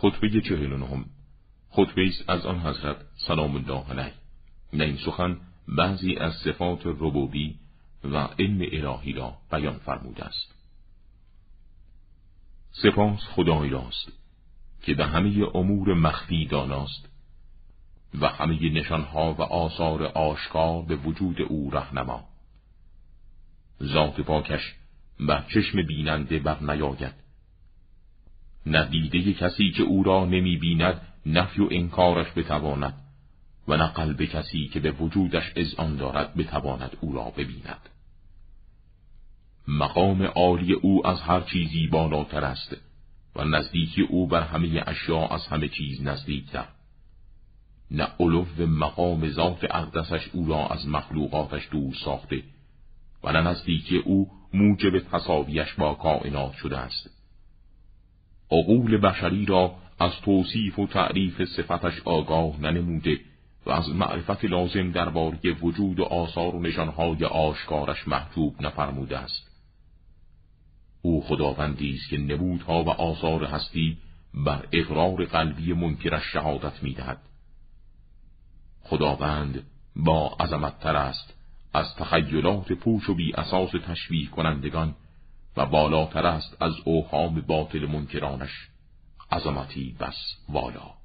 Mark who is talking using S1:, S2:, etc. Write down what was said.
S1: خطبه چهل نهم خطبه است از آن حضرت سلام الله علیه. نه این سخن بعضی از صفات ربوبی و علم الهی را بیان فرموده است. سپاس خدای راست که به همه امور مخفی داناست و همه نشانها و آثار آشکار به وجود او رهنما. ذات پاکش بر چشم بیننده بر نیاید نه دیده کسی که او را نمی بیند نفی و انکارش بتواند و نه قلب کسی که به وجودش آن دارد بتواند او را ببیند. مقام عالی او از هر چیزی بالاتر است و نزدیکی او بر همه اشیاء از همه چیز نزدیکتر. نه علو مقام ذات اقدسش او را از مخلوقاتش دور ساخته و نه نزدیکی او موجب تصاویش با کائنات شده است. عقول بشری را از توصیف و تعریف صفتش آگاه ننموده و از معرفت لازم درباره وجود و آثار و نشانهای آشکارش محجوب نفرموده است. او خداوندی است که نمودها و آثار هستی بر اقرار قلبی منکرش شهادت می‌دهد. خداوند با عظمت تر است از تخیلات پوش و بی اساس تشویح کنندگان و بالاتر است از اوهام باطل منکرانش. عظمتی بس والا.